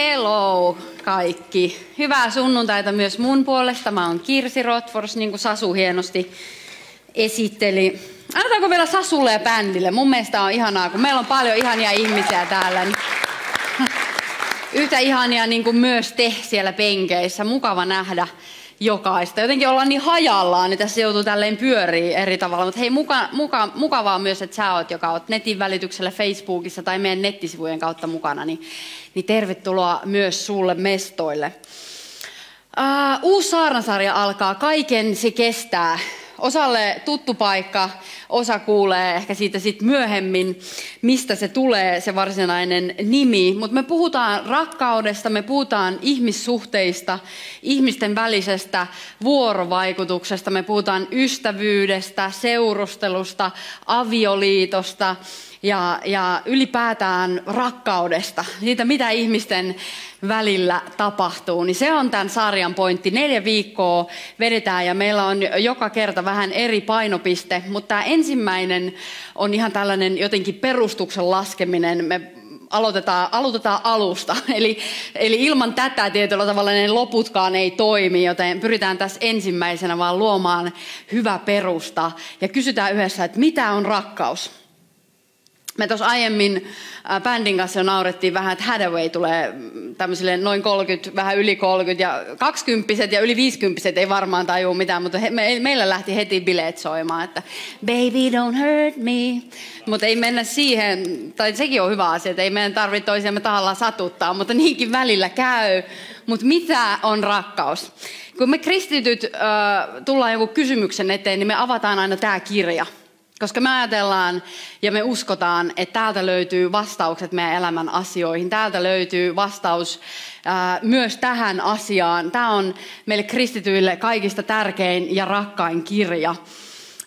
Hello kaikki. Hyvää sunnuntaita myös mun puolesta. Mä oon Kirsi Rotfors, niin kuin Sasu hienosti esitteli. Annetaanko vielä Sasulle ja bändille? Mun mielestä on ihanaa, kun meillä on paljon ihania ihmisiä täällä. Niin yhtä ihania niin kuin myös te siellä penkeissä. Mukava nähdä jokaista. Jotenkin ollaan niin hajallaan, niin tässä joutuu tälleen pyörii eri tavalla. Mutta hei, muka, muka, mukavaa myös, että sä oot, joka oot netin välityksellä Facebookissa tai meidän nettisivujen kautta mukana, niin, niin tervetuloa myös sulle mestoille. Uh, uusi saarnasarja alkaa, kaiken se kestää osalle tuttu paikka, osa kuulee ehkä siitä sitten myöhemmin, mistä se tulee, se varsinainen nimi. Mutta me puhutaan rakkaudesta, me puhutaan ihmissuhteista, ihmisten välisestä vuorovaikutuksesta, me puhutaan ystävyydestä, seurustelusta, avioliitosta, ja, ja ylipäätään rakkaudesta, siitä mitä ihmisten välillä tapahtuu, niin se on tämän sarjan pointti. Neljä viikkoa vedetään ja meillä on joka kerta vähän eri painopiste, mutta tämä ensimmäinen on ihan tällainen jotenkin perustuksen laskeminen. Me aloitetaan, aloitetaan alusta. Eli, eli ilman tätä tietyllä tavalla ne loputkaan ei toimi, joten pyritään tässä ensimmäisenä vaan luomaan hyvä perusta ja kysytään yhdessä, että mitä on rakkaus? Me tuossa aiemmin bändin kanssa jo naurettiin vähän, että Hadaway tulee tämmöisille noin 30, vähän yli 30 ja 20 ja yli 50 ei varmaan tajua mitään, mutta he, me, meillä lähti heti bileet soimaan, että baby don't hurt me. Mutta ei mennä siihen, tai sekin on hyvä asia, että ei meidän tarvitse toisiamme tahallaan satuttaa, mutta niinkin välillä käy. Mutta mitä on rakkaus? Kun me kristityt äh, tullaan joku kysymyksen eteen, niin me avataan aina tämä kirja – koska me ajatellaan ja me uskotaan, että täältä löytyy vastaukset meidän elämän asioihin. Täältä löytyy vastaus ää, myös tähän asiaan. Tämä on meille kristityille kaikista tärkein ja rakkain kirja.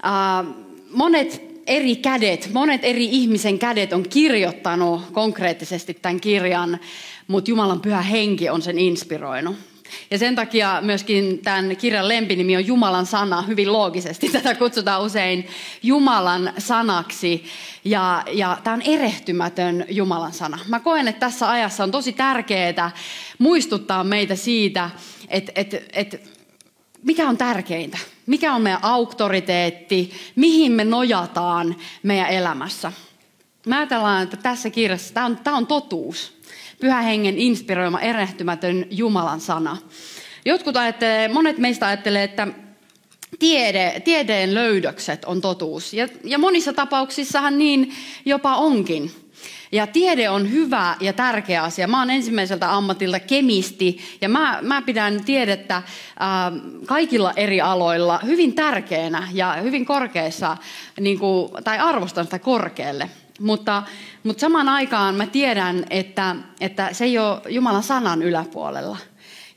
Ää, monet eri kädet, monet eri ihmisen kädet on kirjoittanut konkreettisesti tämän kirjan, mutta Jumalan pyhä henki on sen inspiroinut. Ja sen takia myöskin tämän kirjan lempinimi on Jumalan sana, hyvin loogisesti. Tätä kutsutaan usein Jumalan sanaksi. Ja, ja tämä on erehtymätön Jumalan sana. Mä koen, että tässä ajassa on tosi tärkeää muistuttaa meitä siitä, että, että, että mikä on tärkeintä. Mikä on meidän auktoriteetti, mihin me nojataan meidän elämässä. Mä ajatellaan, että tässä kirjassa tämä on, tämä on totuus pyhän hengen inspiroima erehtymätön Jumalan sana. Jotkut ajattelee, monet meistä ajattelee, että tiede, tieteen löydökset on totuus. Ja, ja monissa tapauksissahan niin jopa onkin. Ja tiede on hyvä ja tärkeä asia. Mä oon ensimmäiseltä ammatilta kemisti ja mä, mä pidän tiedettä äh, kaikilla eri aloilla hyvin tärkeänä ja hyvin korkeassa, niin kuin, tai arvostan sitä korkealle. Mutta, mutta samaan aikaan mä tiedän, että, että se ei ole Jumalan sanan yläpuolella.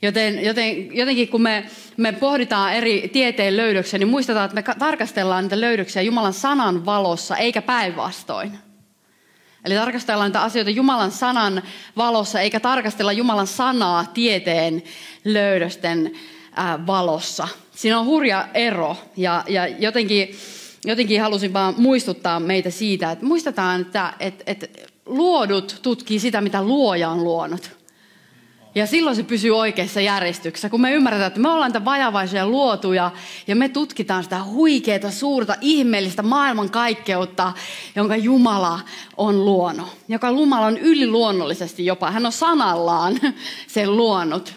Joten, joten jotenkin kun me, me pohditaan eri tieteen löydöksiä, niin muistetaan, että me tarkastellaan niitä löydöksiä Jumalan sanan valossa, eikä päinvastoin. Eli tarkastellaan niitä asioita Jumalan sanan valossa, eikä tarkastella Jumalan sanaa tieteen löydösten valossa. Siinä on hurja ero ja, ja jotenkin jotenkin halusin vaan muistuttaa meitä siitä, että muistetaan, että, että, että luodut tutkii sitä, mitä luoja on luonut. Ja silloin se pysyy oikeassa järjestyksessä, kun me ymmärretään, että me ollaan niitä vajavaisia luotuja ja me tutkitaan sitä huikeaa, suurta, ihmeellistä maailmankaikkeutta, jonka Jumala on luonut. Joka Jumala on yliluonnollisesti jopa. Hän on sanallaan sen luonut.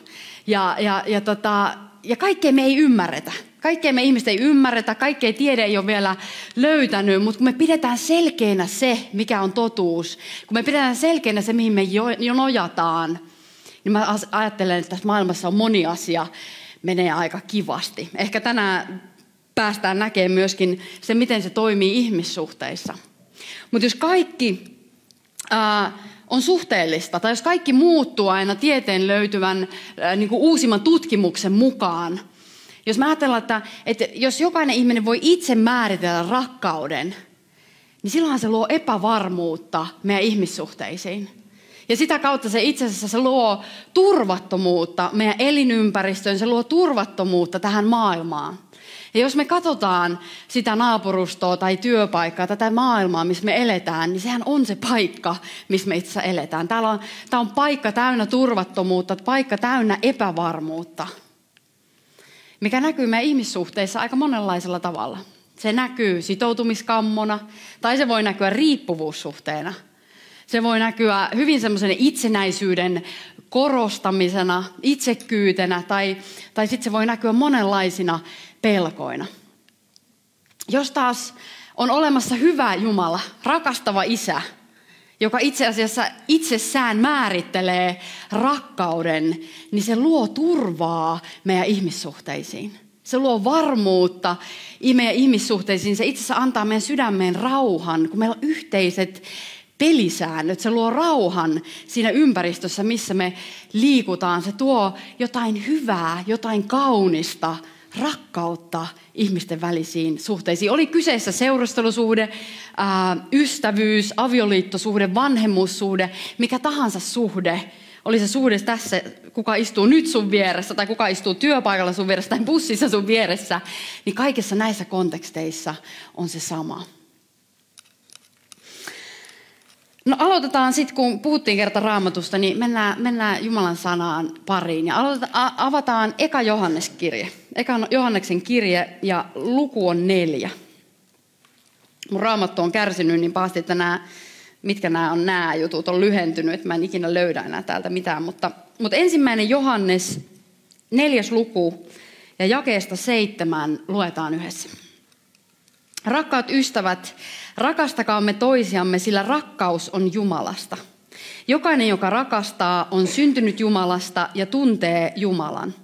Ja, ja, ja, tota, ja kaikkea me ei ymmärretä. Kaikkea me ihmiset ei ymmärretä, kaikkea tiede ei ole vielä löytänyt, mutta kun me pidetään selkeänä se, mikä on totuus, kun me pidetään selkeänä se, mihin me jo, nojataan, niin mä ajattelen, että tässä maailmassa on moni asia, menee aika kivasti. Ehkä tänään päästään näkemään myöskin se, miten se toimii ihmissuhteissa. Mutta jos kaikki ää, on suhteellista, tai jos kaikki muuttuu aina tieteen löytyvän äh, niin kuin uusimman tutkimuksen mukaan, jos mä ajatellaan, että, että jos jokainen ihminen voi itse määritellä rakkauden, niin silloinhan se luo epävarmuutta meidän ihmissuhteisiin. Ja sitä kautta se itse asiassa se luo turvattomuutta meidän elinympäristöön, se luo turvattomuutta tähän maailmaan. Ja jos me katsotaan sitä naapurustoa tai työpaikkaa, tätä maailmaa, missä me eletään, niin sehän on se paikka, missä me itse eletään. Täällä on, tämä on paikka täynnä turvattomuutta, paikka täynnä epävarmuutta, mikä näkyy meidän ihmissuhteissa aika monenlaisella tavalla. Se näkyy sitoutumiskammona, tai se voi näkyä riippuvuussuhteena. Se voi näkyä hyvin semmoisen itsenäisyyden korostamisena, itsekyytenä, tai, tai sitten se voi näkyä monenlaisina pelkoina. Jos taas on olemassa hyvä Jumala, rakastava isä, joka itse asiassa itsessään määrittelee rakkauden, niin se luo turvaa meidän ihmissuhteisiin. Se luo varmuutta meidän ihmissuhteisiin. Se itse asiassa antaa meidän sydämeen rauhan, kun meillä on yhteiset pelisäännöt. Se luo rauhan siinä ympäristössä, missä me liikutaan. Se tuo jotain hyvää, jotain kaunista, rakkautta ihmisten välisiin suhteisiin. Oli kyseessä seurustelusuhde, ystävyys, avioliittosuhde, vanhemmuussuhde, mikä tahansa suhde. Oli se suhde tässä, kuka istuu nyt sun vieressä, tai kuka istuu työpaikalla sun vieressä, tai bussissa sun vieressä, niin kaikissa näissä konteksteissa on se sama. No aloitetaan sitten, kun puhuttiin kerta raamatusta, niin mennään, mennään Jumalan sanaan pariin. Ja aloitetaan, avataan Eka Johannes-kirje. Eka Johanneksen kirje ja luku on neljä. Mun raamattu on kärsinyt niin pahasti, että nämä, mitkä nämä on nämä jutut, on lyhentynyt, että mä en ikinä löydä enää täältä mitään. Mutta, mutta ensimmäinen Johannes, neljäs luku ja jakeesta seitsemän luetaan yhdessä. Rakkaat ystävät, rakastakaamme toisiamme, sillä rakkaus on Jumalasta. Jokainen, joka rakastaa, on syntynyt Jumalasta ja tuntee Jumalan.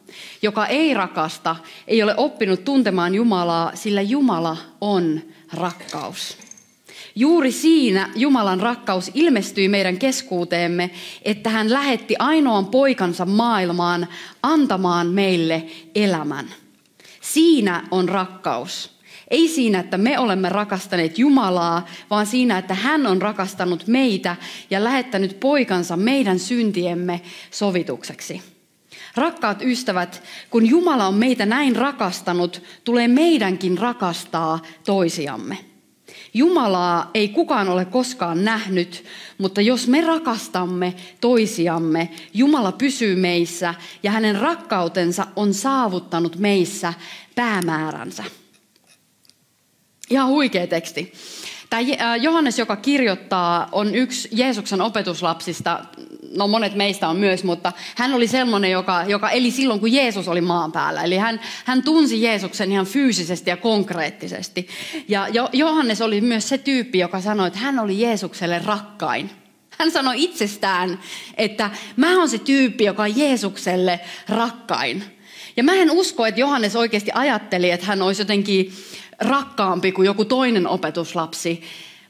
Joka ei rakasta, ei ole oppinut tuntemaan Jumalaa, sillä Jumala on rakkaus. Juuri siinä Jumalan rakkaus ilmestyi meidän keskuuteemme, että hän lähetti ainoan poikansa maailmaan antamaan meille elämän. Siinä on rakkaus. Ei siinä, että me olemme rakastaneet Jumalaa, vaan siinä, että hän on rakastanut meitä ja lähettänyt poikansa meidän syntiemme sovitukseksi. Rakkaat ystävät, kun Jumala on meitä näin rakastanut, tulee meidänkin rakastaa toisiamme. Jumalaa ei kukaan ole koskaan nähnyt, mutta jos me rakastamme toisiamme, Jumala pysyy meissä ja hänen rakkautensa on saavuttanut meissä päämääränsä. Ihan huikea teksti. Tämä Johannes, joka kirjoittaa, on yksi Jeesuksen opetuslapsista. No monet meistä on myös, mutta hän oli sellainen, joka, joka eli silloin, kun Jeesus oli maan päällä. Eli hän, hän tunsi Jeesuksen ihan fyysisesti ja konkreettisesti. Ja Johannes oli myös se tyyppi, joka sanoi, että hän oli Jeesukselle rakkain. Hän sanoi itsestään, että mä oon se tyyppi, joka on Jeesukselle rakkain. Ja mä en usko, että Johannes oikeasti ajatteli, että hän olisi jotenkin rakkaampi kuin joku toinen opetuslapsi,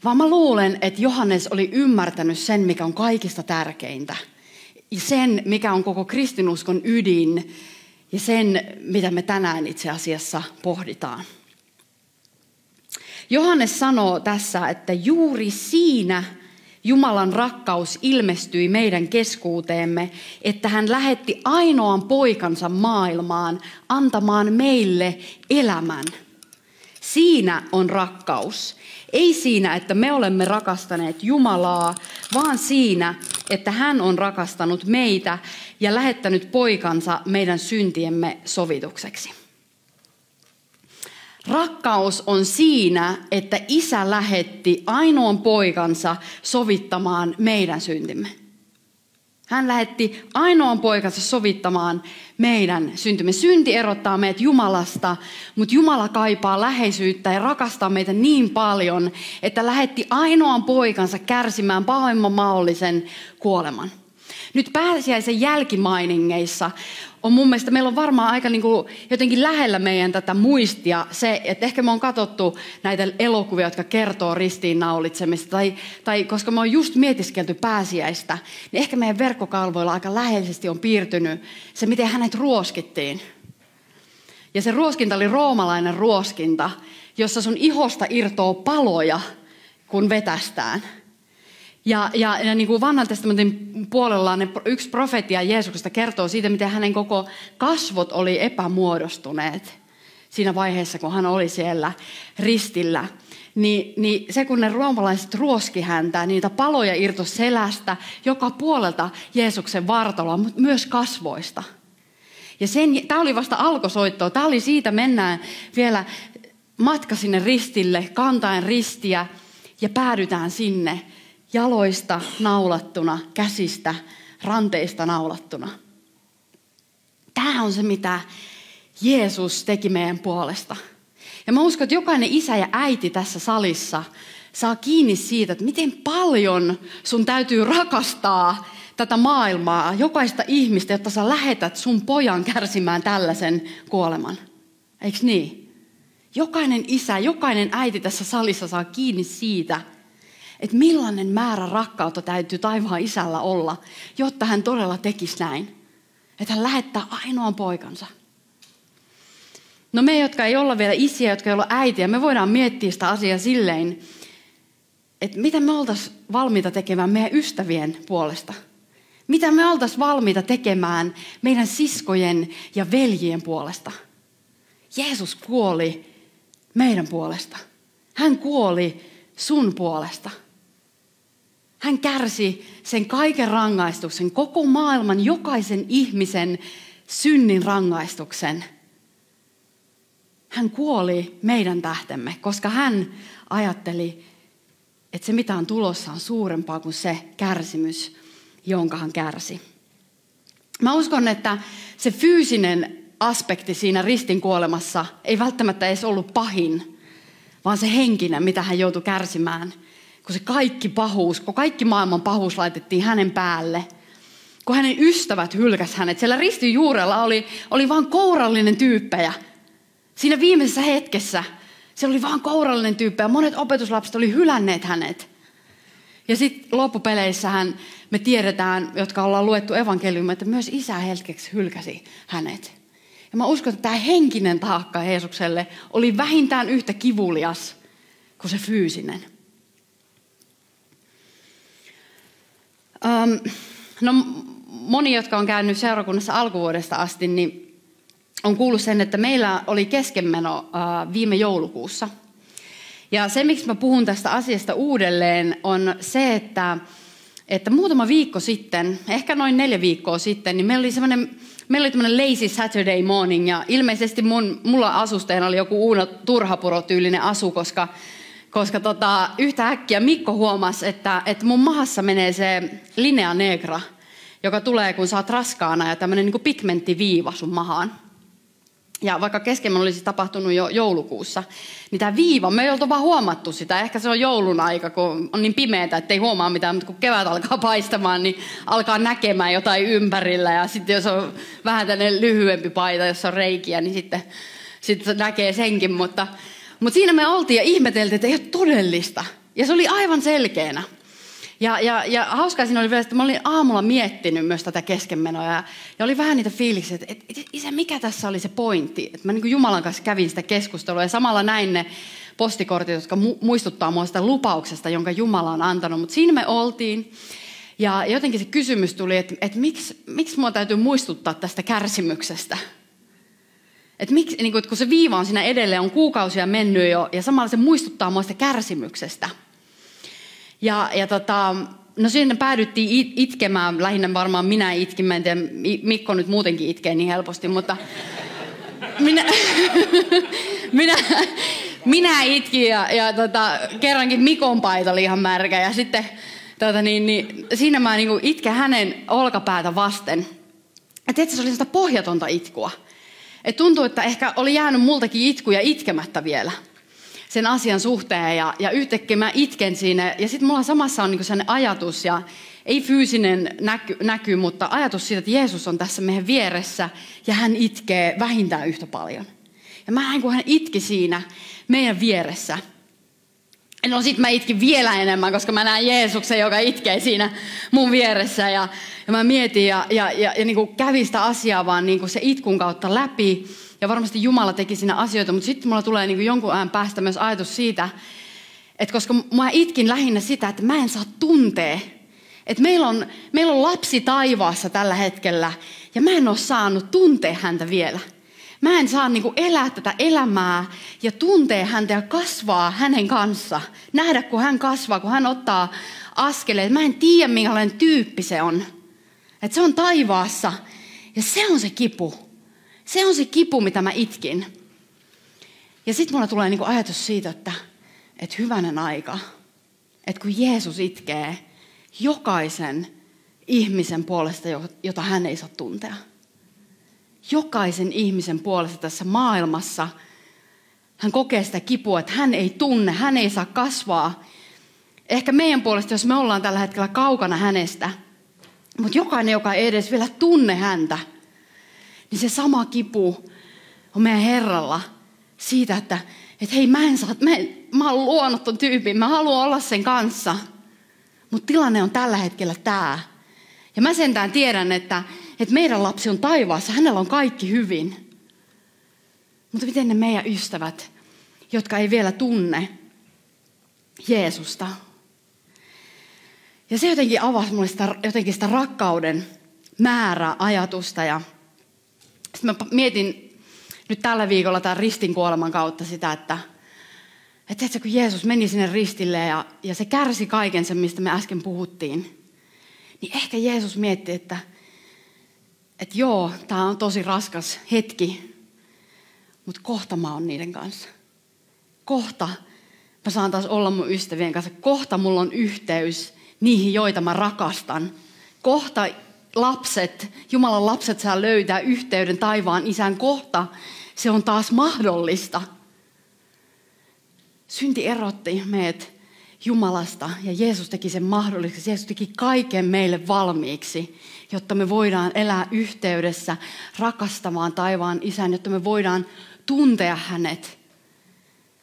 vaan mä luulen, että Johannes oli ymmärtänyt sen, mikä on kaikista tärkeintä. Ja sen, mikä on koko kristinuskon ydin ja sen, mitä me tänään itse asiassa pohditaan. Johannes sanoo tässä, että juuri siinä Jumalan rakkaus ilmestyi meidän keskuuteemme, että hän lähetti ainoan poikansa maailmaan antamaan meille elämän – Siinä on rakkaus. Ei siinä, että me olemme rakastaneet Jumalaa, vaan siinä, että hän on rakastanut meitä ja lähettänyt poikansa meidän syntiemme sovitukseksi. Rakkaus on siinä, että isä lähetti ainoan poikansa sovittamaan meidän syntimme. Hän lähetti ainoan poikansa sovittamaan meidän syntymme. Synti erottaa meidät Jumalasta, mutta Jumala kaipaa läheisyyttä ja rakastaa meitä niin paljon, että lähetti ainoan poikansa kärsimään pahimman mahdollisen kuoleman. Nyt pääsiäisen jälkimainingeissa on mun mielestä, meillä on varmaan aika niin kuin jotenkin lähellä meidän tätä muistia se, että ehkä me on katsottu näitä elokuvia, jotka kertoo ristiinnaulitsemista, tai, tai koska me on just mietiskelty pääsiäistä, niin ehkä meidän verkkokalvoilla aika läheisesti on piirtynyt se, miten hänet ruoskittiin. Ja se ruoskinta oli roomalainen ruoskinta, jossa sun ihosta irtoo paloja, kun vetästään. Ja, ja, ja niin kuin vanhan testamentin puolella ne, yksi profetia Jeesuksesta kertoo siitä, miten hänen koko kasvot oli epämuodostuneet siinä vaiheessa, kun hän oli siellä ristillä. Ni, niin se, kun ne roomalaiset ruoski häntä, niitä paloja irto selästä, joka puolelta Jeesuksen vartaloa, mutta myös kasvoista. Ja sen, tämä oli vasta alkosoittoa. Tämä oli siitä, mennään vielä matka sinne ristille, kantaen ristiä ja päädytään sinne jaloista naulattuna, käsistä, ranteista naulattuna. Tämä on se, mitä Jeesus teki meidän puolesta. Ja mä uskon, että jokainen isä ja äiti tässä salissa saa kiinni siitä, että miten paljon sun täytyy rakastaa tätä maailmaa, jokaista ihmistä, jotta sä lähetät sun pojan kärsimään tällaisen kuoleman. Eikö niin? Jokainen isä, jokainen äiti tässä salissa saa kiinni siitä, että millainen määrä rakkautta täytyy taivaan isällä olla, jotta hän todella tekisi näin. Että hän lähettää ainoan poikansa. No me, jotka ei olla vielä isiä, jotka ei olla äitiä, me voidaan miettiä sitä asiaa silleen, että mitä me oltaisiin valmiita tekemään meidän ystävien puolesta. Mitä me oltaisiin valmiita tekemään meidän siskojen ja veljien puolesta. Jeesus kuoli meidän puolesta. Hän kuoli sun puolesta. Hän kärsi sen kaiken rangaistuksen, koko maailman jokaisen ihmisen synnin rangaistuksen. Hän kuoli meidän tähtemme, koska hän ajatteli, että se mitä on tulossa on suurempaa kuin se kärsimys, jonka hän kärsi. Mä uskon, että se fyysinen aspekti siinä ristin kuolemassa ei välttämättä edes ollut pahin, vaan se henkinen, mitä hän joutui kärsimään – kun se kaikki pahuus, kun kaikki maailman pahuus laitettiin hänen päälle, kun hänen ystävät hylkäs hänet. Siellä ristin juurella oli, oli vain kourallinen tyyppejä. Siinä viimeisessä hetkessä se oli vain kourallinen tyyppejä. Monet opetuslapset oli hylänneet hänet. Ja sitten loppupeleissähän me tiedetään, jotka ollaan luettu evankeliumia, että myös isä hetkeksi hylkäsi hänet. Ja mä uskon, että tämä henkinen taakka Jeesukselle oli vähintään yhtä kivulias kuin se fyysinen. Um, no, moni, jotka on käynyt seurakunnassa alkuvuodesta asti, niin on kuullut sen, että meillä oli keskenmeno uh, viime joulukuussa. Ja se, miksi mä puhun tästä asiasta uudelleen, on se, että, että muutama viikko sitten, ehkä noin neljä viikkoa sitten, niin meillä oli semmoinen Meillä oli tämmöinen lazy Saturday morning ja ilmeisesti mun, mulla asusteena oli joku Uuno Turhapuro-tyylinen asu, koska koska tota, yhtä äkkiä Mikko huomasi, että, että mun mahassa menee se linea negra, joka tulee, kun sä oot raskaana ja tämmöinen niin pigmenttiviiva sun mahaan. Ja vaikka kesken olisi tapahtunut jo joulukuussa, niin tämä viiva, me ei oltu vaan huomattu sitä. Ehkä se on joulun aika, kun on niin pimeätä, että ei huomaa mitään, mutta kun kevät alkaa paistamaan, niin alkaa näkemään jotain ympärillä. Ja sitten jos on vähän tämmöinen lyhyempi paita, jossa on reikiä, niin sitten, sitten näkee senkin. Mutta mutta siinä me oltiin ja ihmeteltiin, että ei ole todellista. Ja se oli aivan selkeänä. Ja, ja, ja hauskaa siinä oli vielä, että mä olin aamulla miettinyt myös tätä keskenmenoa. Ja, ja oli vähän niitä fiiliksiä, että, että, että isä, mikä tässä oli se pointti? Että mä niin Jumalan kanssa kävin sitä keskustelua ja samalla näin ne postikortit, jotka mu- muistuttaa mua sitä lupauksesta, jonka Jumala on antanut. Mutta siinä me oltiin. Ja jotenkin se kysymys tuli, että, että miksi, miksi mua täytyy muistuttaa tästä kärsimyksestä? Et miksi, niin kun, kun se viiva on siinä edelleen, on kuukausia mennyt jo, ja samalla se muistuttaa muista kärsimyksestä. Ja, ja tota, no sinne päädyttiin itkemään, lähinnä varmaan minä itkin, mä en tiedä, Mikko nyt muutenkin itkee niin helposti, mutta minä, minä, minä itkin ja, ja tota, kerrankin Mikon paita oli ihan märkä ja sitten tota, niin, niin, siinä mä niin itken hänen olkapäätä vasten. Ja tietysti se oli sitä pohjatonta itkua. Et tuntuu, että ehkä oli jäänyt multakin itkuja itkemättä vielä sen asian suhteen ja, ja yhtäkkiä mä itken siinä. Ja sitten mulla samassa on niinku sen ajatus ja ei fyysinen näky, näky, mutta ajatus siitä, että Jeesus on tässä meidän vieressä ja hän itkee vähintään yhtä paljon. Ja mä näin, kun hän itki siinä meidän vieressä. No sit mä itkin vielä enemmän, koska mä näen Jeesuksen, joka itkee siinä mun vieressä. Ja, ja mä mietin ja, ja, ja, ja niin kävi sitä asiaa vaan niin kuin se itkun kautta läpi. Ja varmasti Jumala teki siinä asioita, mutta sitten mulla tulee niin jonkun ajan päästä myös ajatus siitä, että koska mä itkin lähinnä sitä, että mä en saa tuntea. Että meillä on, meillä on lapsi taivaassa tällä hetkellä ja mä en ole saanut tuntea häntä vielä. Mä en saa niinku elää tätä elämää ja tuntea häntä ja kasvaa hänen kanssa. Nähdä, kun hän kasvaa, kun hän ottaa askeleet. Mä en tiedä, minkälainen tyyppi se on. Että se on taivaassa ja se on se kipu. Se on se kipu, mitä mä itkin. Ja sitten mulla tulee niinku ajatus siitä, että, että hyvänen aika, että kun Jeesus itkee jokaisen ihmisen puolesta, jota hän ei saa tuntea – jokaisen ihmisen puolesta tässä maailmassa. Hän kokee sitä kipua, että hän ei tunne, hän ei saa kasvaa. Ehkä meidän puolesta, jos me ollaan tällä hetkellä kaukana hänestä, mutta jokainen, joka ei edes vielä tunne häntä, niin se sama kipu on meidän Herralla siitä, että, että hei mä en saa, mä, en, mä oon luonut ton tyypin, mä haluan olla sen kanssa. Mutta tilanne on tällä hetkellä tämä. Ja mä sentään tiedän, että, että meidän lapsi on taivaassa, hänellä on kaikki hyvin. Mutta miten ne meidän ystävät, jotka ei vielä tunne Jeesusta? Ja se jotenkin avasi mulle sitä, jotenkin sitä rakkauden määrää ajatusta. Ja sitten mä mietin nyt tällä viikolla tämän ristin kuoleman kautta sitä, että, että tiedätkö, kun Jeesus meni sinne ristille ja, ja se kärsi kaiken sen, mistä me äsken puhuttiin, niin ehkä Jeesus mietti, että – että joo, tämä on tosi raskas hetki, mutta kohta mä oon niiden kanssa. Kohta mä saan taas olla mun ystävien kanssa. Kohta mulla on yhteys niihin, joita mä rakastan. Kohta lapset, Jumalan lapset saa löytää yhteyden taivaan isän. Kohta se on taas mahdollista. Synti erotti meidät Jumalasta ja Jeesus teki sen mahdolliseksi. Jeesus teki kaiken meille valmiiksi, jotta me voidaan elää yhteydessä rakastamaan taivaan isän, jotta me voidaan tuntea hänet,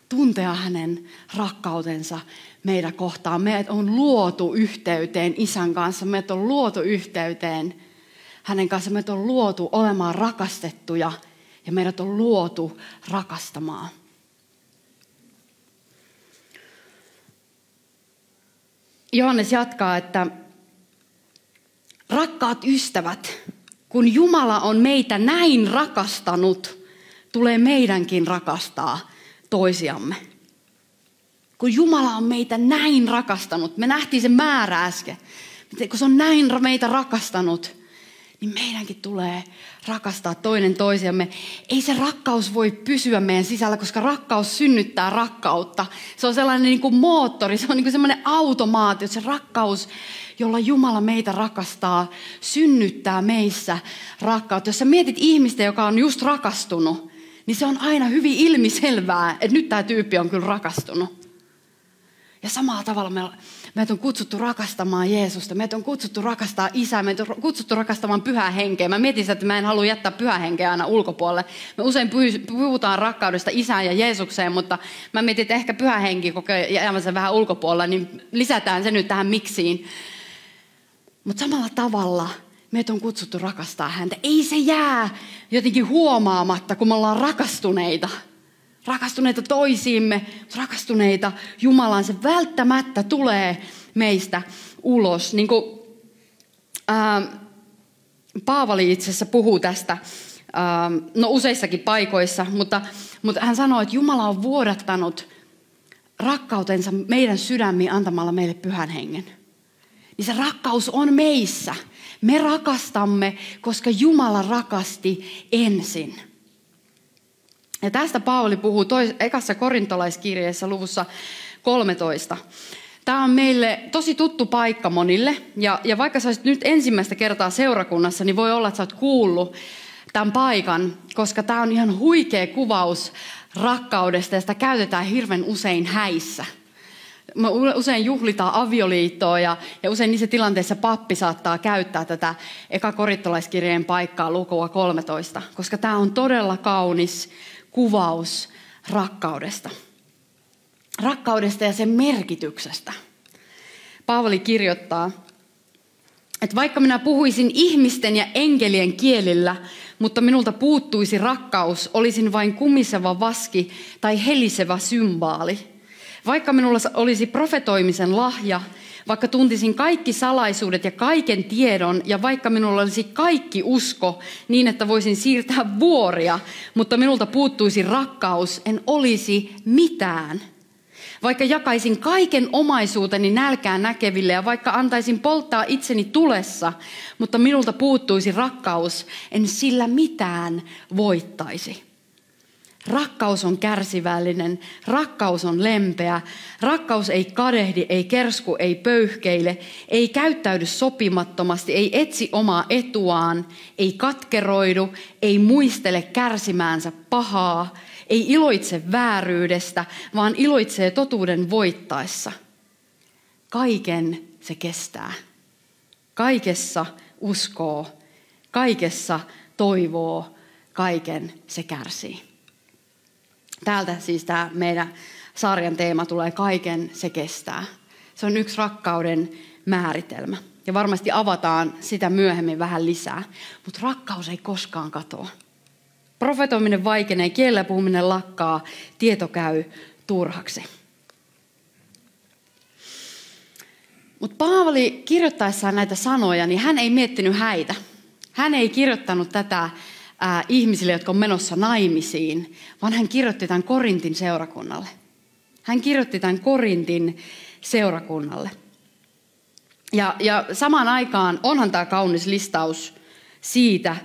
tuntea hänen rakkautensa meidän kohtaan. Meidät on luotu yhteyteen isän kanssa, meidät on luotu yhteyteen hänen kanssa, meidät on luotu olemaan rakastettuja ja meidät on luotu rakastamaan. Johannes jatkaa, että rakkaat ystävät, kun Jumala on meitä näin rakastanut, tulee meidänkin rakastaa toisiamme. Kun Jumala on meitä näin rakastanut, me nähtiin se määrä äsken, kun se on näin meitä rakastanut, niin meidänkin tulee rakastaa toinen toisiamme. Ei se rakkaus voi pysyä meidän sisällä, koska rakkaus synnyttää rakkautta. Se on sellainen niin kuin moottori, se on niin kuin sellainen automaatio, se rakkaus, jolla Jumala meitä rakastaa, synnyttää meissä rakkautta. Jos sä mietit ihmistä, joka on just rakastunut, niin se on aina hyvin ilmiselvää, että nyt tämä tyyppi on kyllä rakastunut. Ja samalla tavalla me Meitä on kutsuttu rakastamaan Jeesusta. Meitä on kutsuttu rakastaa Isää. Meitä on kutsuttu rakastamaan pyhää henkeä. Mä mietin että mä en halua jättää pyhää henkeä aina ulkopuolelle. Me usein puhutaan rakkaudesta Isään ja Jeesukseen, mutta mä mietin, että ehkä pyhä henki kokee jäämänsä vähän ulkopuolella, niin lisätään se nyt tähän miksiin. Mutta samalla tavalla meitä on kutsuttu rakastaa häntä. Ei se jää jotenkin huomaamatta, kun me ollaan rakastuneita – rakastuneita toisiimme, rakastuneita Jumalaan. Se välttämättä tulee meistä ulos. Niin kuin, ää, Paavali itse asiassa puhuu tästä ää, no useissakin paikoissa, mutta, mutta hän sanoo, että Jumala on vuodattanut rakkautensa meidän sydämiin antamalla meille pyhän hengen. Niin se rakkaus on meissä. Me rakastamme, koska Jumala rakasti ensin. Ja tästä Pauli puhuu tois, ekassa korintolaiskirjeessä luvussa 13. Tämä on meille tosi tuttu paikka monille. Ja, ja vaikka sä olisit nyt ensimmäistä kertaa seurakunnassa, niin voi olla, että sä oot kuullut tämän paikan, koska tämä on ihan huikea kuvaus rakkaudesta ja sitä käytetään hirveän usein häissä. Me usein juhlitaan avioliittoa ja, ja usein niissä tilanteissa pappi saattaa käyttää tätä eka korittolaiskirjeen paikkaa lukua 13, koska tämä on todella kaunis kuvaus rakkaudesta. Rakkaudesta ja sen merkityksestä. Paavali kirjoittaa, että vaikka minä puhuisin ihmisten ja enkelien kielillä, mutta minulta puuttuisi rakkaus, olisin vain kumiseva vaski tai helisevä symbaali. Vaikka minulla olisi profetoimisen lahja, vaikka tuntisin kaikki salaisuudet ja kaiken tiedon, ja vaikka minulla olisi kaikki usko niin, että voisin siirtää vuoria, mutta minulta puuttuisi rakkaus, en olisi mitään – vaikka jakaisin kaiken omaisuuteni nälkään näkeville ja vaikka antaisin polttaa itseni tulessa, mutta minulta puuttuisi rakkaus, en sillä mitään voittaisi. Rakkaus on kärsivällinen, rakkaus on lempeä, rakkaus ei kadehdi, ei kersku, ei pöyhkeile, ei käyttäydy sopimattomasti, ei etsi omaa etuaan, ei katkeroidu, ei muistele kärsimäänsä pahaa, ei iloitse vääryydestä, vaan iloitsee totuuden voittaessa. Kaiken se kestää. Kaikessa uskoo, kaikessa toivoo, kaiken se kärsii. Täältä siis tämä meidän sarjan teema tulee kaiken se kestää. Se on yksi rakkauden määritelmä. Ja varmasti avataan sitä myöhemmin vähän lisää. Mutta rakkaus ei koskaan katoa. Profetoiminen vaikenee, kielellä puhuminen lakkaa, tieto käy turhaksi. Mutta Paavali kirjoittaessaan näitä sanoja, niin hän ei miettinyt häitä. Hän ei kirjoittanut tätä ihmisille, jotka on menossa naimisiin, vaan hän kirjoitti tämän Korintin seurakunnalle. Hän kirjoitti tämän Korintin seurakunnalle. Ja, ja samaan aikaan onhan tämä kaunis listaus siitä,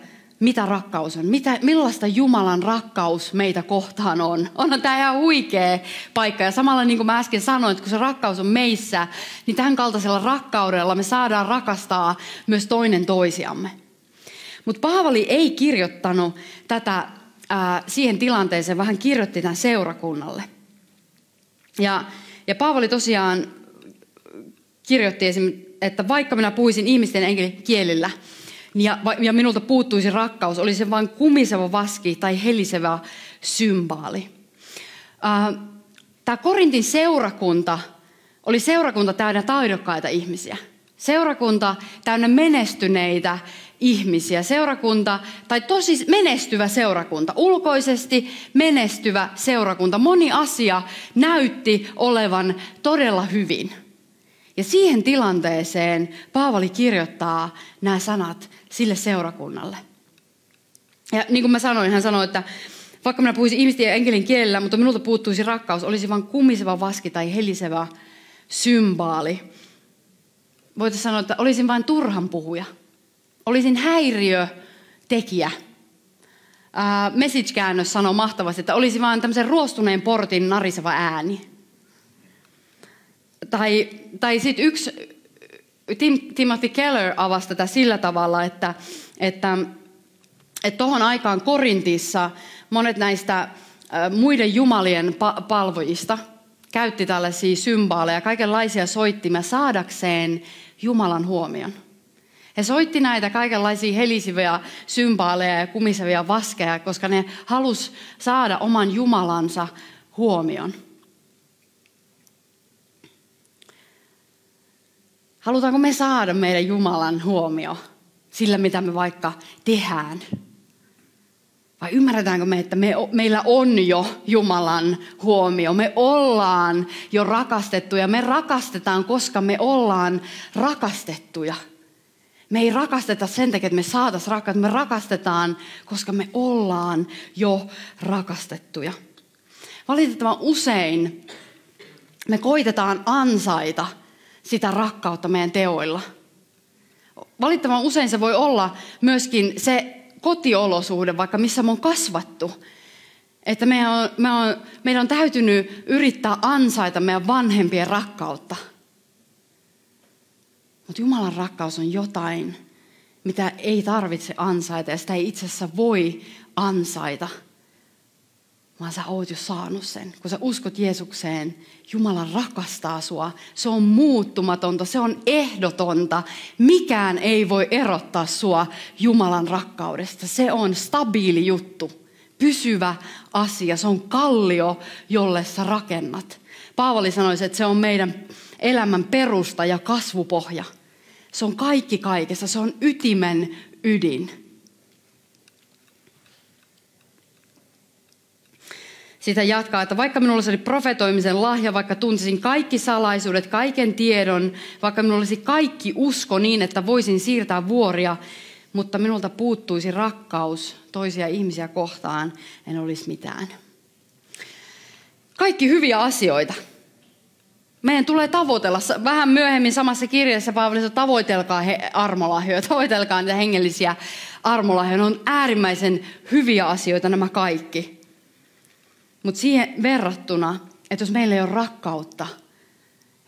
mitä rakkaus on, mitä, millaista Jumalan rakkaus meitä kohtaan on. Onhan tämä ihan huikea paikka. Ja samalla niin kuin mä äsken sanoin, että kun se rakkaus on meissä, niin tämän kaltaisella rakkaudella me saadaan rakastaa myös toinen toisiamme. Mutta Paavali ei kirjoittanut tätä ää, siihen tilanteeseen, vaan hän kirjoitti tämän seurakunnalle. Ja, ja Paavali tosiaan kirjoitti esim. että vaikka minä puhuisin ihmisten kielillä, ja, ja minulta puuttuisi rakkaus, oli se vain kumiseva vaski tai helisevä symbaali. Tämä Korintin seurakunta oli seurakunta täynnä taidokkaita ihmisiä. Seurakunta täynnä menestyneitä ihmisiä. Seurakunta, tai tosi menestyvä seurakunta, ulkoisesti menestyvä seurakunta. Moni asia näytti olevan todella hyvin. Ja siihen tilanteeseen Paavali kirjoittaa nämä sanat sille seurakunnalle. Ja niin kuin mä sanoin, hän sanoi, että vaikka minä puhuisin ihmisten ja enkelin kielellä, mutta minulta puuttuisi rakkaus, olisi vain kumiseva vaski tai helisevä symbaali. Voitaisiin sanoa, että olisin vain turhan puhuja. Olisin häiriötekijä. Uh, Message-käännös sanoo mahtavasti, että olisi vain tämmöisen ruostuneen portin nariseva ääni. Tai, tai sitten yksi, Tim, Timothy Keller avasi tätä sillä tavalla, että että että tuohon aikaan Korintissa monet näistä muiden jumalien pa- palvojista käytti tällaisia symbaaleja, kaikenlaisia soittimia saadakseen Jumalan huomion. He soitti näitä kaikenlaisia helisiviä symbaaleja ja kumisevia vaskeja, koska ne halus saada oman Jumalansa huomion. Halutaanko me saada meidän Jumalan huomio sillä, mitä me vaikka tehdään? Vai ymmärretäänkö me, että me, meillä on jo Jumalan huomio? Me ollaan jo rakastettuja. Me rakastetaan, koska me ollaan rakastettuja. Me ei rakasteta sen takia, että me saatas rakkautta. Me rakastetaan, koska me ollaan jo rakastettuja. Valitettavan usein me koitetaan ansaita sitä rakkautta meidän teoilla. Valittavan usein se voi olla myöskin se kotiolosuhde, vaikka missä me on kasvattu. Että meidän on, on, meidän on täytynyt yrittää ansaita meidän vanhempien rakkautta. Mutta Jumalan rakkaus on jotain, mitä ei tarvitse ansaita ja sitä ei itse asiassa voi ansaita. vaan sä oot jo saanut sen. Kun sä uskot Jeesukseen, Jumala rakastaa sua. Se on muuttumatonta, se on ehdotonta. Mikään ei voi erottaa sua Jumalan rakkaudesta. Se on stabiili juttu, pysyvä asia. Se on kallio, jolle sä rakennat. Paavali sanoisi, että se on meidän elämän perusta ja kasvupohja. Se on kaikki kaikessa, se on ytimen ydin. Sitä jatkaa, että vaikka minulla olisi profetoimisen lahja, vaikka tuntisin kaikki salaisuudet, kaiken tiedon, vaikka minulla olisi kaikki usko niin, että voisin siirtää vuoria, mutta minulta puuttuisi rakkaus toisia ihmisiä kohtaan, en olisi mitään. Kaikki hyviä asioita. Meidän tulee tavoitella, vähän myöhemmin samassa kirjassa Paavali sanoo, tavoitelkaa he, armolahjoja, tavoitelkaa niitä hengellisiä armolahjoja. Ne on äärimmäisen hyviä asioita nämä kaikki. Mutta siihen verrattuna, että jos meillä ei ole rakkautta,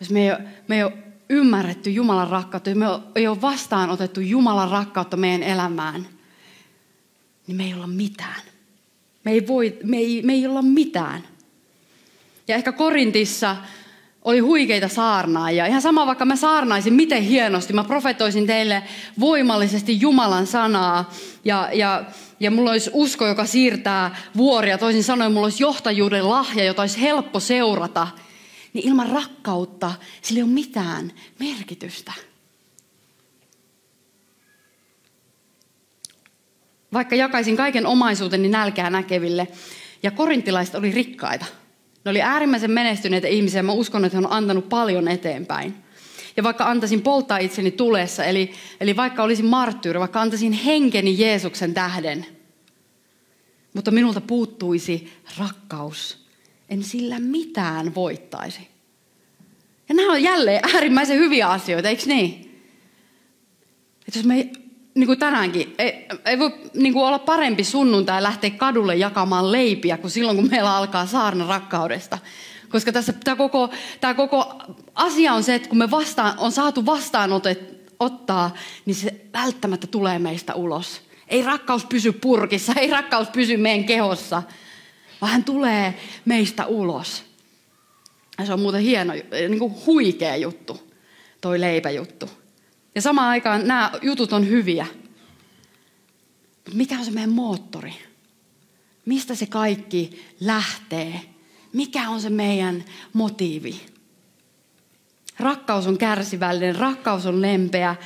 jos me ei ole, me ei ole ymmärretty Jumalan rakkautta, jos me ei ole vastaanotettu Jumalan rakkautta meidän elämään, niin me ei olla mitään. Me ei, voi, me ei, me ei olla mitään. Ja ehkä Korintissa oli huikeita saarnaajia. Ihan sama vaikka mä saarnaisin miten hienosti. Mä profetoisin teille voimallisesti Jumalan sanaa. Ja, ja, ja mulla olisi usko, joka siirtää vuoria. Toisin sanoen mulla olisi johtajuuden lahja, jota olisi helppo seurata. Niin ilman rakkautta sillä ei ole mitään merkitystä. Vaikka jakaisin kaiken omaisuuteni nälkää näkeville. Ja korintilaiset oli rikkaita – ne oli äärimmäisen menestyneitä ihmisiä. Mä uskon, että he on antanut paljon eteenpäin. Ja vaikka antaisin polttaa itseni tulessa, eli, eli vaikka olisin marttyyri, vaikka antaisin henkeni Jeesuksen tähden, mutta minulta puuttuisi rakkaus, en sillä mitään voittaisi. Ja nämä on jälleen äärimmäisen hyviä asioita, eikö niin? Että jos me niin kuin tänäänkin, ei, ei voi niin kuin olla parempi sunnuntai lähteä kadulle jakamaan leipiä kuin silloin, kun meillä alkaa saarna rakkaudesta. Koska tässä tämä koko, tämä koko asia on se, että kun me vastaan, on saatu vastaanottaa, niin se välttämättä tulee meistä ulos. Ei rakkaus pysy purkissa, ei rakkaus pysy meidän kehossa, vaan hän tulee meistä ulos. Ja se on muuten hieno, niin kuin huikea juttu, toi leipäjuttu. Ja samaan aikaan nämä jutut on hyviä. Mutta mikä on se meidän moottori? Mistä se kaikki lähtee? Mikä on se meidän motiivi? Rakkaus on kärsivällinen, rakkaus on lempeä,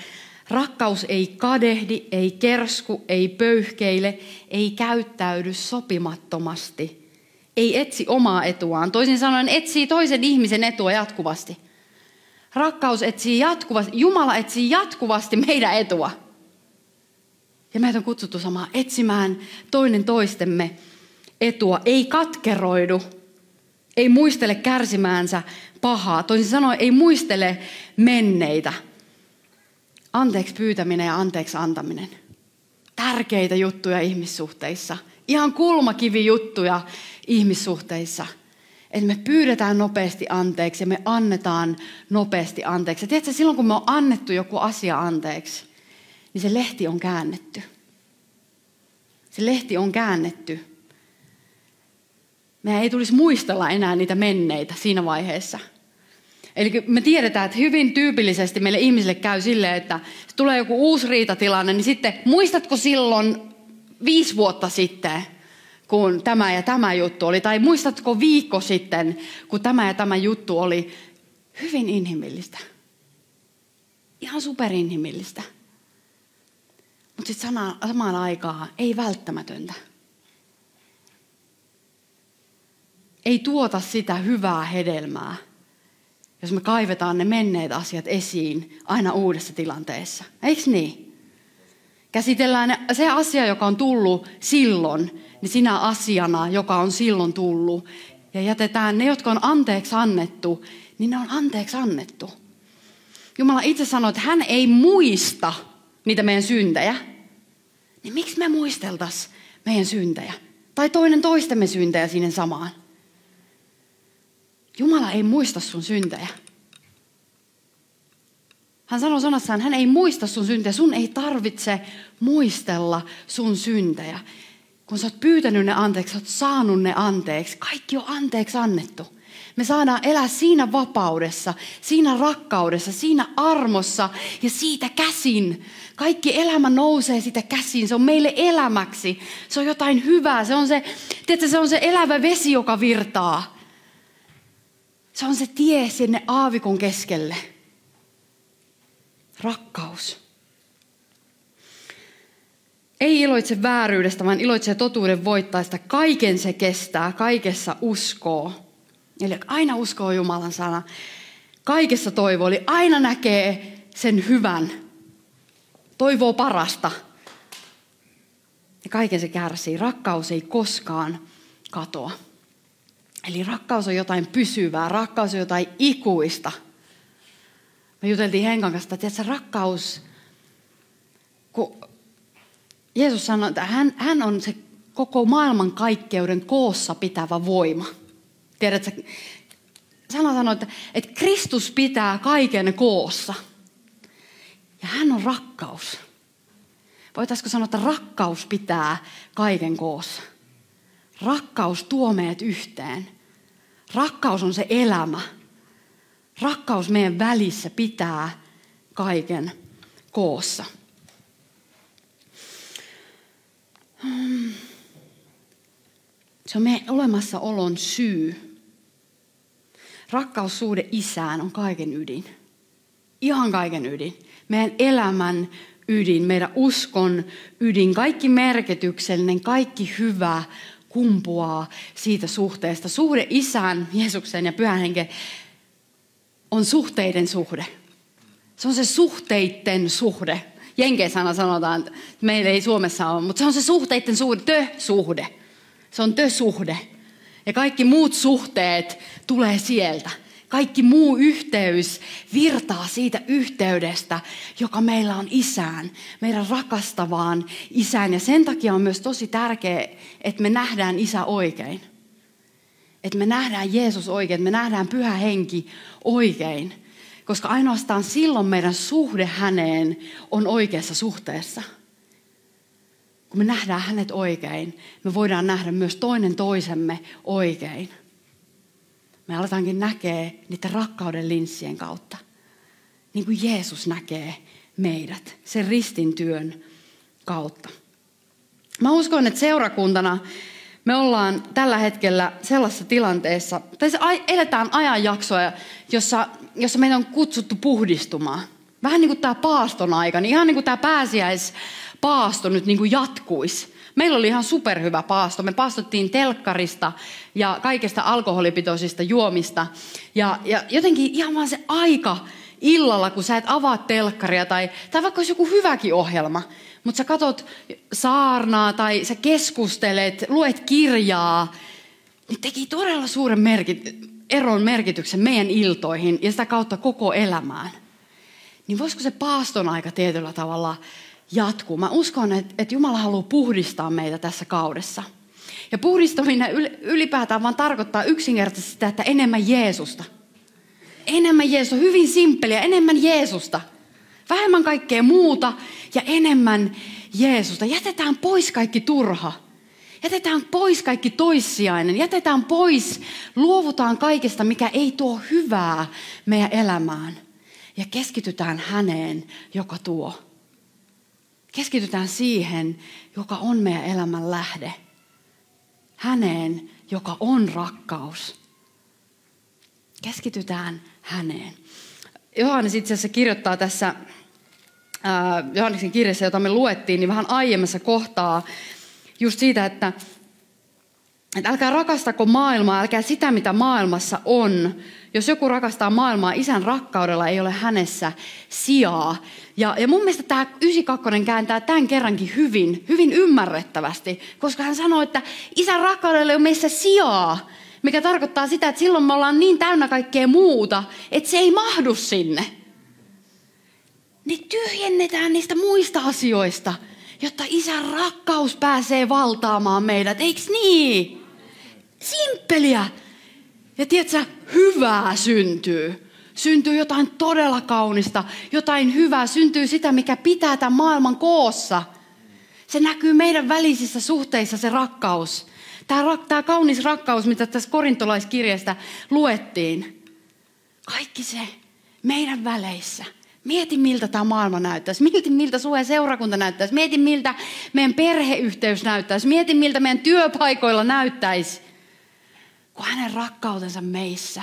rakkaus ei kadehdi, ei kersku, ei pöyhkeile, ei käyttäydy sopimattomasti, ei etsi omaa etuaan. Toisin sanoen etsii toisen ihmisen etua jatkuvasti. Rakkaus etsii jatkuvasti, Jumala etsii jatkuvasti meidän etua. Ja meitä on kutsuttu samaan etsimään toinen toistemme etua. Ei katkeroidu, ei muistele kärsimäänsä pahaa. Toisin sanoen ei muistele menneitä. Anteeksi pyytäminen ja anteeksi antaminen. Tärkeitä juttuja ihmissuhteissa. Ihan kulmakivi juttuja ihmissuhteissa – että me pyydetään nopeasti anteeksi ja me annetaan nopeasti anteeksi. Ja tiedätkö, silloin kun me on annettu joku asia anteeksi, niin se lehti on käännetty. Se lehti on käännetty. Meidän ei tulisi muistella enää niitä menneitä siinä vaiheessa. Eli me tiedetään, että hyvin tyypillisesti meille ihmisille käy silleen, että tulee joku uusi riitatilanne, niin sitten muistatko silloin viisi vuotta sitten, kun tämä ja tämä juttu oli. Tai muistatko viikko sitten, kun tämä ja tämä juttu oli hyvin inhimillistä. Ihan superinhimillistä. Mutta sitten samaan aikaan ei välttämätöntä. Ei tuota sitä hyvää hedelmää, jos me kaivetaan ne menneet asiat esiin aina uudessa tilanteessa. Eikö niin? Käsitellään se asia, joka on tullut silloin, niin sinä asiana, joka on silloin tullut. Ja jätetään ne, jotka on anteeksi annettu, niin ne on anteeksi annettu. Jumala itse sanoi, että hän ei muista niitä meidän syntejä. Niin miksi me muisteltas meidän syntejä? Tai toinen toistemme syntejä sinne samaan. Jumala ei muista sun syntejä. Hän sanoi sanassaan, hän ei muista sun syntejä. Sun ei tarvitse muistella sun syntejä. kun sä oot pyytänyt ne anteeksi, sä oot saanut ne anteeksi. Kaikki on anteeksi annettu. Me saadaan elää siinä vapaudessa, siinä rakkaudessa, siinä armossa ja siitä käsin. Kaikki elämä nousee siitä käsin. Se on meille elämäksi. Se on jotain hyvää. Se on se, tiedätkö, se on se elävä vesi, joka virtaa. Se on se tie sinne aavikon keskelle. Rakkaus. Ei iloitse vääryydestä, vaan iloitsee totuuden voittaista. Kaiken se kestää, kaikessa uskoo. Eli aina uskoo Jumalan sana. Kaikessa toivoo, eli aina näkee sen hyvän. Toivoo parasta. Ja kaiken se kärsii. Rakkaus ei koskaan katoa. Eli rakkaus on jotain pysyvää, rakkaus on jotain ikuista. Me juteltiin Henkan kanssa, että rakkaus, kun Jeesus sanoi, että hän, hän on se koko maailman kaikkeuden koossa pitävä voima. Tiedätkö, sana sanoi, että, että Kristus pitää kaiken koossa. Ja hän on rakkaus. Voitaisiko sanoa, että rakkaus pitää kaiken koossa. Rakkaus tuo meidät yhteen. Rakkaus on se elämä. Rakkaus meidän välissä pitää kaiken koossa. Se on meidän olemassaolon syy. Rakkaussuhde isään on kaiken ydin. Ihan kaiken ydin. Meidän elämän ydin, meidän uskon ydin, kaikki merkityksellinen, kaikki hyvä kumpuaa siitä suhteesta. Suhde isään, Jeesuksen ja pyhän henken on suhteiden suhde. Se on se suhteiden suhde. Jenkeissä sanotaan, että meillä ei Suomessa ole, mutta se on se suhteiden suhde, tö-suhde. Se on tö-suhde. Ja kaikki muut suhteet tulee sieltä. Kaikki muu yhteys virtaa siitä yhteydestä, joka meillä on isään, meidän rakastavaan isään. Ja sen takia on myös tosi tärkeää, että me nähdään isä oikein. Että me nähdään Jeesus oikein, että me nähdään pyhä henki oikein. Koska ainoastaan silloin meidän suhde häneen on oikeassa suhteessa. Kun me nähdään hänet oikein, me voidaan nähdä myös toinen toisemme oikein. Me aletaankin näkee niiden rakkauden linssien kautta. Niin kuin Jeesus näkee meidät sen ristin työn kautta. Mä uskon, että seurakuntana me ollaan tällä hetkellä sellaisessa tilanteessa, tai se eletään ajanjaksoa, jossa, jossa meitä on kutsuttu puhdistumaan. Vähän niin kuin tämä paaston aika, niin ihan niin kuin tämä pääsiäispaasto nyt niin kuin jatkuisi. Meillä oli ihan superhyvä paasto. Me paastottiin telkkarista ja kaikesta alkoholipitoisista juomista. Ja, ja jotenkin ihan vaan se aika illalla, kun sä et avaa telkkaria tai, tai vaikka olisi joku hyväkin ohjelma, mutta sä katot saarnaa tai sä keskustelet, luet kirjaa, niin teki todella suuren merkit, eron merkityksen meidän iltoihin ja sitä kautta koko elämään. Niin voisiko se paaston aika tietyllä tavalla jatkuu? Mä uskon, että, että Jumala haluaa puhdistaa meitä tässä kaudessa. Ja puhdistaminen ylipäätään vaan tarkoittaa yksinkertaisesti sitä, että enemmän Jeesusta. Enemmän Jeesusta, hyvin simppeliä, enemmän Jeesusta – Vähemmän kaikkea muuta ja enemmän Jeesusta. Jätetään pois kaikki turha. Jätetään pois kaikki toissijainen. Jätetään pois, luovutaan kaikesta, mikä ei tuo hyvää meidän elämään. Ja keskitytään häneen, joka tuo. Keskitytään siihen, joka on meidän elämän lähde. Häneen, joka on rakkaus. Keskitytään häneen. Johannes itse asiassa kirjoittaa tässä Johanneksen kirjassa, jota me luettiin, niin vähän aiemmassa kohtaa just siitä, että, että älkää rakastako maailmaa, älkää sitä, mitä maailmassa on. Jos joku rakastaa maailmaa, isän rakkaudella ei ole hänessä sijaa. Ja, ja mun mielestä tämä 92 kääntää tämän kerrankin hyvin, hyvin ymmärrettävästi, koska hän sanoi, että isän rakkaudella ei ole meissä sijaa, mikä tarkoittaa sitä, että silloin me ollaan niin täynnä kaikkea muuta, että se ei mahdu sinne niin tyhjennetään niistä muista asioista, jotta isän rakkaus pääsee valtaamaan meidät. Eiks niin? Simppeliä. Ja tiedätkö, hyvää syntyy. Syntyy jotain todella kaunista, jotain hyvää. Syntyy sitä, mikä pitää tämän maailman koossa. Se näkyy meidän välisissä suhteissa se rakkaus. Tämä, tämä kaunis rakkaus, mitä tässä korintolaiskirjasta luettiin. Kaikki se meidän väleissä. Mieti, miltä tämä maailma näyttäisi. Mieti, miltä suhe seurakunta näyttäisi. Mieti, miltä meidän perheyhteys näyttäisi. Mieti, miltä meidän työpaikoilla näyttäisi. Kun hänen rakkautensa meissä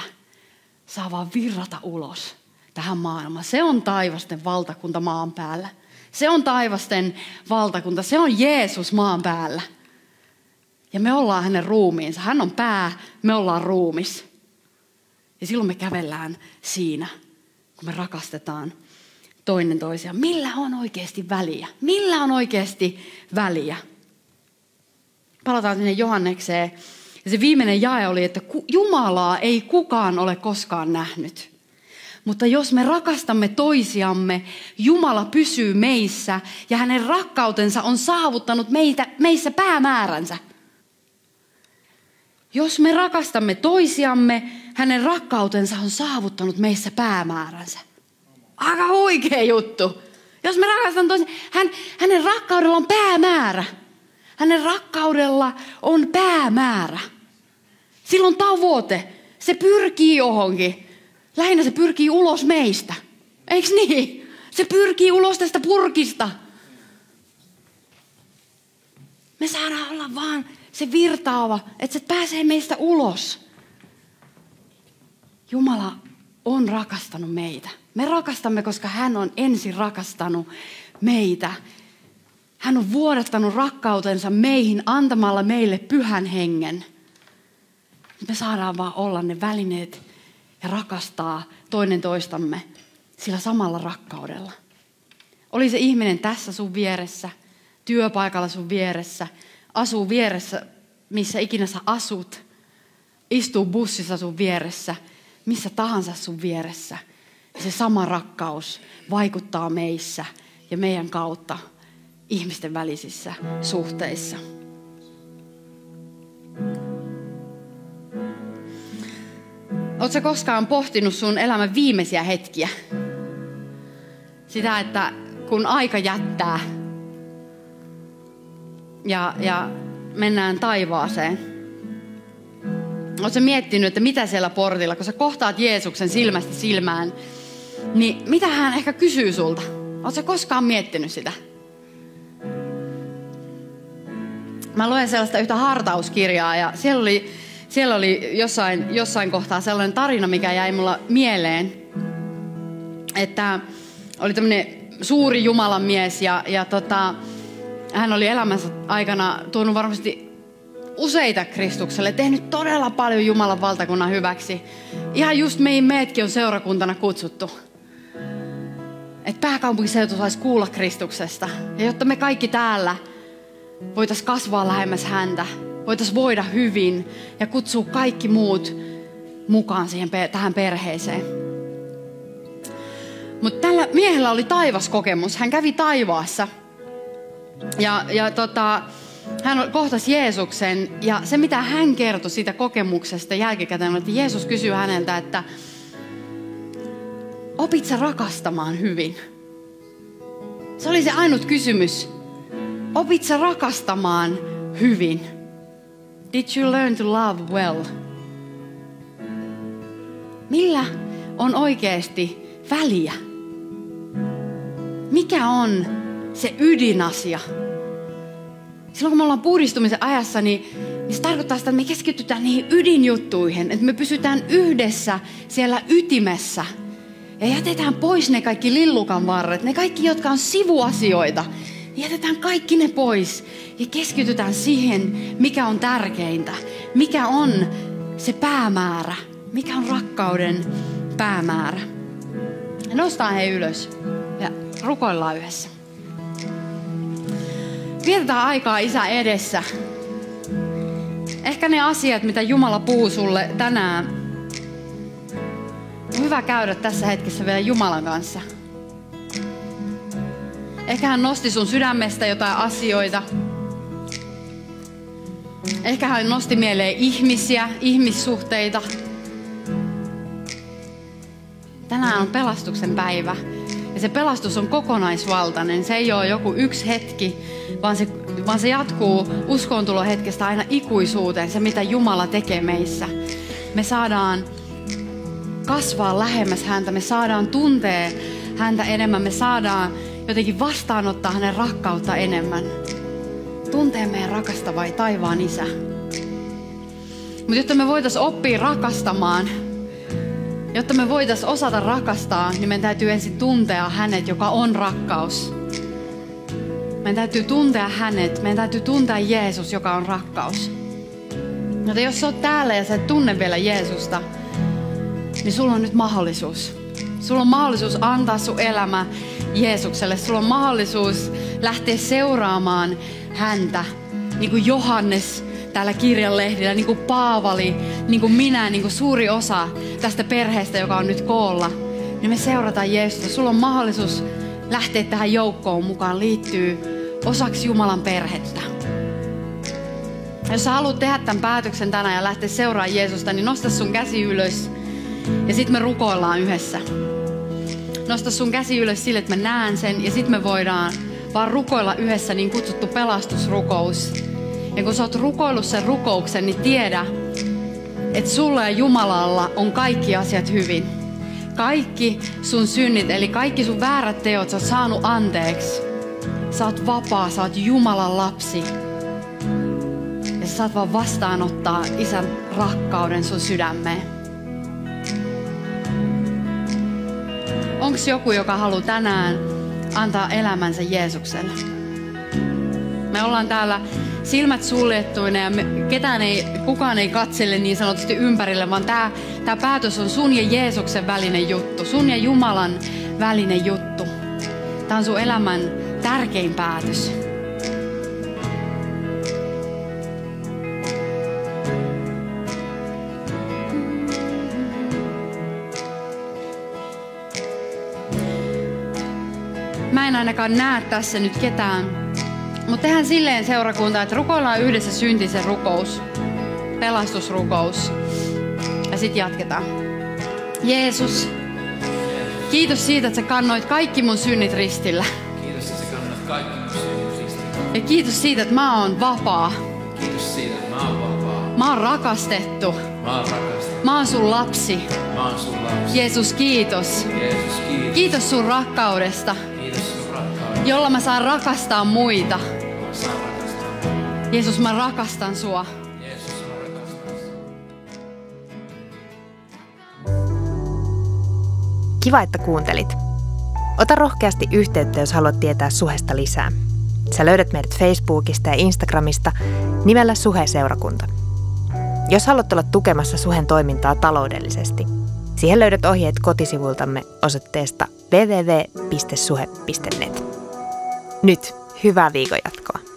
saa vaan virrata ulos tähän maailmaan. Se on taivasten valtakunta maan päällä. Se on taivasten valtakunta. Se on Jeesus maan päällä. Ja me ollaan hänen ruumiinsa. Hän on pää, me ollaan ruumis. Ja silloin me kävellään siinä, kun me rakastetaan toinen toisiaan. Millä on oikeasti väliä? Millä on oikeasti väliä? Palataan sinne Johannekseen. Ja se viimeinen jae oli, että Jumalaa ei kukaan ole koskaan nähnyt. Mutta jos me rakastamme toisiamme, Jumala pysyy meissä ja hänen rakkautensa on saavuttanut meitä, meissä päämääränsä. Jos me rakastamme toisiamme, hänen rakkautensa on saavuttanut meissä päämääränsä. Aika huikea juttu. Jos me rakastamme toisiamme, hän, hänen rakkaudella on päämäärä. Hänen rakkaudella on päämäärä. Silloin tavoite. Se pyrkii johonkin. Lähinnä se pyrkii ulos meistä. Eiks niin? Se pyrkii ulos tästä purkista. Me saadaan olla vaan se virtaava, että se pääsee meistä ulos. Jumala on rakastanut meitä. Me rakastamme, koska hän on ensin rakastanut meitä. Hän on vuodattanut rakkautensa meihin antamalla meille pyhän hengen. Me saadaan vaan olla ne välineet ja rakastaa toinen toistamme sillä samalla rakkaudella. Oli se ihminen tässä sun vieressä, työpaikalla sun vieressä, asuu vieressä, missä ikinä sä asut, istuu bussissa sun vieressä, missä tahansa sun vieressä. Se sama rakkaus vaikuttaa meissä ja meidän kautta ihmisten välisissä suhteissa. Oletko koskaan pohtinut sun elämän viimeisiä hetkiä? Sitä, että kun aika jättää ja, ja mennään taivaaseen. Oletko miettinyt, että mitä siellä portilla, kun sä kohtaat Jeesuksen silmästä silmään, niin mitä hän ehkä kysyy sulta? Oletko koskaan miettinyt sitä? Mä luen sellaista yhtä hartauskirjaa ja siellä oli siellä oli jossain, jossain kohtaa sellainen tarina, mikä jäi mulla mieleen, että oli tämmöinen suuri Jumalan mies ja, ja tota, hän oli elämänsä aikana tuonut varmasti useita Kristukselle, tehnyt todella paljon Jumalan valtakunnan hyväksi. Ihan just meihin meetkin on seurakuntana kutsuttu. Että pääkaupunkiseutu saisi kuulla Kristuksesta. Ja jotta me kaikki täällä voitaisiin kasvaa lähemmäs häntä, voitaisiin voida hyvin ja kutsua kaikki muut mukaan siihen, tähän perheeseen. Mutta tällä miehellä oli taivaskokemus. Hän kävi taivaassa. Ja, ja tota, hän kohtasi Jeesuksen ja se mitä hän kertoi siitä kokemuksesta jälkikäteen, että Jeesus kysyy häneltä, että opit sä rakastamaan hyvin? Se oli se ainut kysymys. Opit sä rakastamaan hyvin? Did you learn to love well? Millä on oikeasti väliä? Mikä on se ydinasia? Silloin kun me ollaan puhdistumisen ajassa, niin, niin se tarkoittaa sitä, että me keskitytään niihin ydinjuttuihin. Että me pysytään yhdessä siellä ytimessä. Ja jätetään pois ne kaikki lillukan varret, ne kaikki, jotka on sivuasioita. Jätetään kaikki ne pois ja keskitytään siihen, mikä on tärkeintä. Mikä on se päämäärä. Mikä on rakkauden päämäärä. Nostaa he ylös ja rukoillaan yhdessä. Vietetään aikaa Isä edessä. Ehkä ne asiat, mitä Jumala puhuu sulle tänään, hyvä käydä tässä hetkessä vielä Jumalan kanssa. Ehkä hän nosti sun sydämestä jotain asioita. Ehkä hän nosti mieleen ihmisiä, ihmissuhteita. Tänään on pelastuksen päivä. Ja se pelastus on kokonaisvaltainen. Se ei ole joku yksi hetki, vaan se vaan se jatkuu uskontulohetkestä aina ikuisuuteen, se mitä Jumala tekee meissä. Me saadaan kasvaa lähemmäs häntä, me saadaan tuntea häntä enemmän, me saadaan jotenkin vastaanottaa hänen rakkautta enemmän. Tuntee meidän rakastava taivaan isä. Mutta jotta me voitaisiin oppia rakastamaan, jotta me voitaisiin osata rakastaa, niin meidän täytyy ensin tuntea hänet, joka on rakkaus. Meidän täytyy tuntea hänet, meidän täytyy tuntea Jeesus, joka on rakkaus. Joten jos sä oot täällä ja sä et tunne vielä Jeesusta, niin sulla on nyt mahdollisuus. Sulla on mahdollisuus antaa sun elämä Jeesukselle. Sulla on mahdollisuus lähteä seuraamaan häntä, niin kuin Johannes täällä kirjanlehdillä, niin kuin Paavali, niin kuin minä, niin kuin suuri osa tästä perheestä, joka on nyt koolla. Niin me seurataan Jeesusta. Sulla on mahdollisuus lähteä tähän joukkoon mukaan, liittyy osaksi Jumalan perhettä. Jos sä haluat tehdä tämän päätöksen tänään ja lähteä seuraamaan Jeesusta, niin nosta sun käsi ylös ja sitten me rukoillaan yhdessä. Nosta sun käsi ylös sille, että mä näen sen ja sitten me voidaan vaan rukoilla yhdessä niin kutsuttu pelastusrukous. Ja kun sä oot rukoillut sen rukouksen, niin tiedä, että sulla ja Jumalalla on kaikki asiat hyvin. Kaikki sun synnit, eli kaikki sun väärät teot, sä oot saanut anteeksi. Sä oot vapaa, sä oot Jumalan lapsi. Ja sä saat vaan vastaanottaa isän rakkauden sun sydämeen. Onko joku, joka haluaa tänään antaa elämänsä Jeesukselle? Me ollaan täällä silmät suljettuina ja me, ketään ei, kukaan ei katsele niin sanotusti ympärille, vaan tämä tää päätös on sun ja Jeesuksen välinen juttu, sun ja Jumalan välinen juttu. Tämä on sun elämän tärkein päätös. Mä en ainakaan näe tässä nyt ketään. Mutta tehdään silleen seurakunta, että rukoillaan yhdessä syntisen rukous, pelastusrukous. Ja sitten jatketaan. Jeesus, kiitos siitä, että sä kannoit kaikki mun synnit ristillä. Kiitos, että sä kannat kaikki mun synnit ristillä. Ja kiitos siitä, että mä oon vapaa. Kiitos siitä, että mä oon vapaa. Mä oon rakastettu. Mä oon rakastettu. Mä oon sun lapsi. Mä oon sun lapsi. Jeesus, kiitos. Jeesus, kiitos. Kiitos sun rakkaudesta. Jolla mä saan rakastaa muita. Jeesus, mä rakastan sua. Kiva, että kuuntelit. Ota rohkeasti yhteyttä, jos haluat tietää Suhesta lisää. Sä löydät meidät Facebookista ja Instagramista nimellä Suhe-seurakunta. Jos haluat olla tukemassa Suhen toimintaa taloudellisesti, siihen löydät ohjeet kotisivultamme osoitteesta www.suhe.net. Nyt hyvää viikon jatkoa.